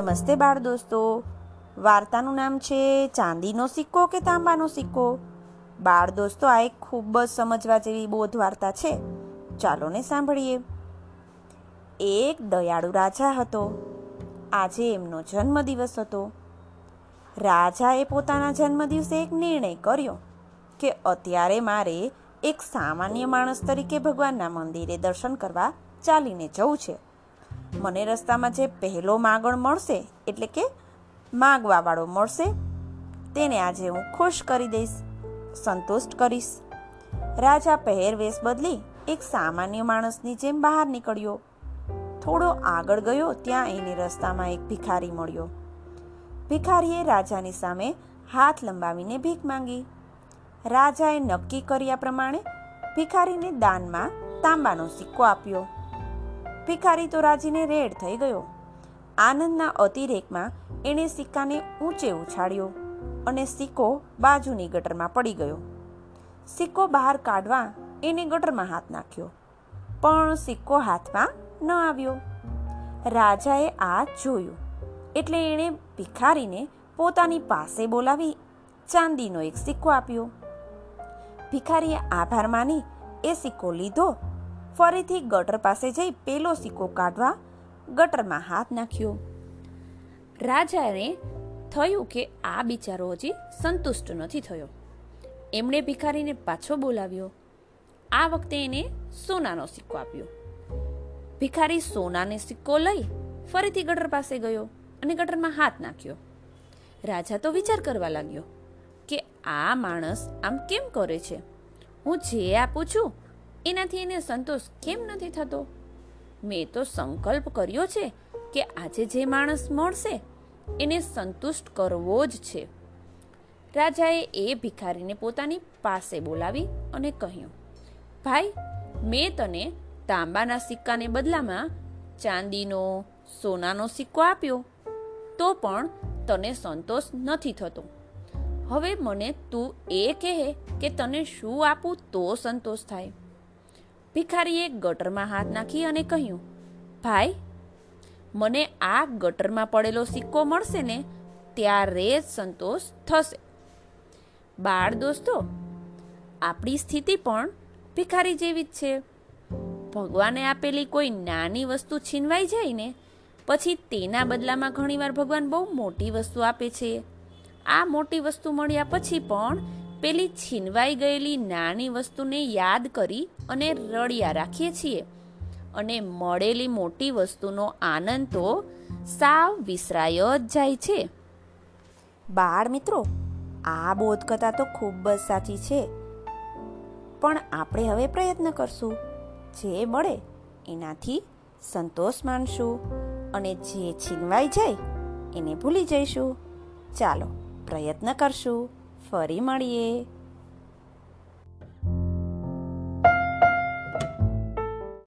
નમસ્તે બાળ દોસ્તો. વાર્તાનું નામ છે ચાંદીનો સિક્કો કે તાંબાનો સિક્કો? બાળ દોસ્તો, આ એક ખૂબ જ સમજવા જેવી બોધ વાર્તા છે. ચાલો ને સાંભળીએ. એક દયાળુ રાજા હતો. આજે એમનો જન્મદિવસ હતો. રાજાએ પોતાના જન્મદિવસે એક નિર્ણય કર્યો કે અત્યારે મારે એક સામાન્ય માણસ તરીકે ભગવાનના મંદિરે દર્શન કરવા ચાલીને જવું છે. મને રસ્તામાં જે પહેલો માગણ મળશે, એટલે કે માગવાવાળો મળશે, તેને આજે હું ખુશ કરી દઈશ, સંતુષ્ટ કરીશ. રાજા પહેરવેશ બદલી એક સામાન્ય માણસની જેમ બહાર નીકળ્યો. થોડો આગળ ગયો ત્યાં એને રસ્તામાં એક ભિખારી મળ્યો. ભિખારીએ રાજાની સામે હાથ લંબાવીને ભીખ માંગી. રાજાએ નક્કી કર્યા પ્રમાણે ભિખારીને દાનમાં તાંબાનો સિક્કો આપ્યો. ભિખારી તો રાજીને રેડ થઈ ગયો. આનંદના અતિરેકમાં એણે સિક્કાને ઊંચે ઉછાળ્યો અને સિક્કો બાજુની ગટરમાં પડી ગયો. સિક્કો બહાર કાઢવા એને ગટરમાં હાથ નાખ્યો, પણ સિક્કો હાથમાં ન આવ્યો. રાજાએ આ જોયું એટલે એણે ભિખારીને પોતાની પાસે બોલાવી ચાંદીનો એક સિક્કો આપ્યો. ભિખારીએ આભાર માની એ સિક્કો લીધો ફરીથી ગટર પાસે જઈ પેલો સિક્કો કાઢવા ગટરમાં હાથ નાખ્યો. રાજાને થયું કે આ બિચારો હજી સંતુષ્ટ નથી થયો. એમણે ભિખારીને પાછો બોલાવ્યો. આ વખતે એને સોનાનો સિક્કો આપ્યો. ભિખારી સોનાને સિક્કો લઈ ફરીથી ગટર પાસે ગયો અને ગટરમાં હાથ નાખ્યો. રાજા તો વિચાર કરવા લાગ્યો કે આ માણસ આમ કેમ કરે છે? હું જે આપું છું એનાથી એને સંતોષ કેમ નથી થતો? મેં તો સંકલ્પ કર્યો છે કે આજે જે માણસ મળશે, એને સંતુષ્ટ કરવો જ છે. રાજાએ એ ભિખારીને પોતાની પાસે બોલાવી અને કહ્યું, ભાઈ, મેં તને તાંબાના સિક્કાને બદલામાં ચાંદીનો, સોનાનો સિક્કો આપ્યો. તો પણ તને સંતોષ નથી થતો. હવે મને તું એ કહે કે તને શું આપું તો સંતોષ થાય. ભિખારીએ ગટરમાં હાથ નાખી અને કહ્યું, ભાઈ, મને આ ગટરમાં પડેલો સિક્કો મળશે ને ત્યારે જ સંતોષ થશે. બાળ દોસ્તો, આપણી સ્થિતિ પણ ભિખારી જેવી જ છે. ભગવાને આપેલી કોઈ નાની વસ્તુ છીનવાઈ જાય ને, પછી તેના બદલામાં ઘણીવાર ભગવાન બહુ મોટી વસ્તુ આપે છે. આ મોટી વસ્તુ મળ્યા પછી પણ પેલી છીનવાઈ ગયેલી નાની વસ્તુને યાદ કરી અને રળિયા રાખીએ છીએ. અને મળેલી મોટી વસ્તુનો આનંદ તો સાવ વિસરાય જ જાય છે. બાળ મિત્રો, આ બોધકથા તો ખૂબ જ સાચી છે. પણ આપણે હવે પ્રયત્ન કરશું. જે મળે એનાથી સંતોષ માનશું અને જે છીનવાઈ જાય એને ભૂલી જઈશું. ચાલો, પ્રયત્ન કરશું. ફરી મળીએ.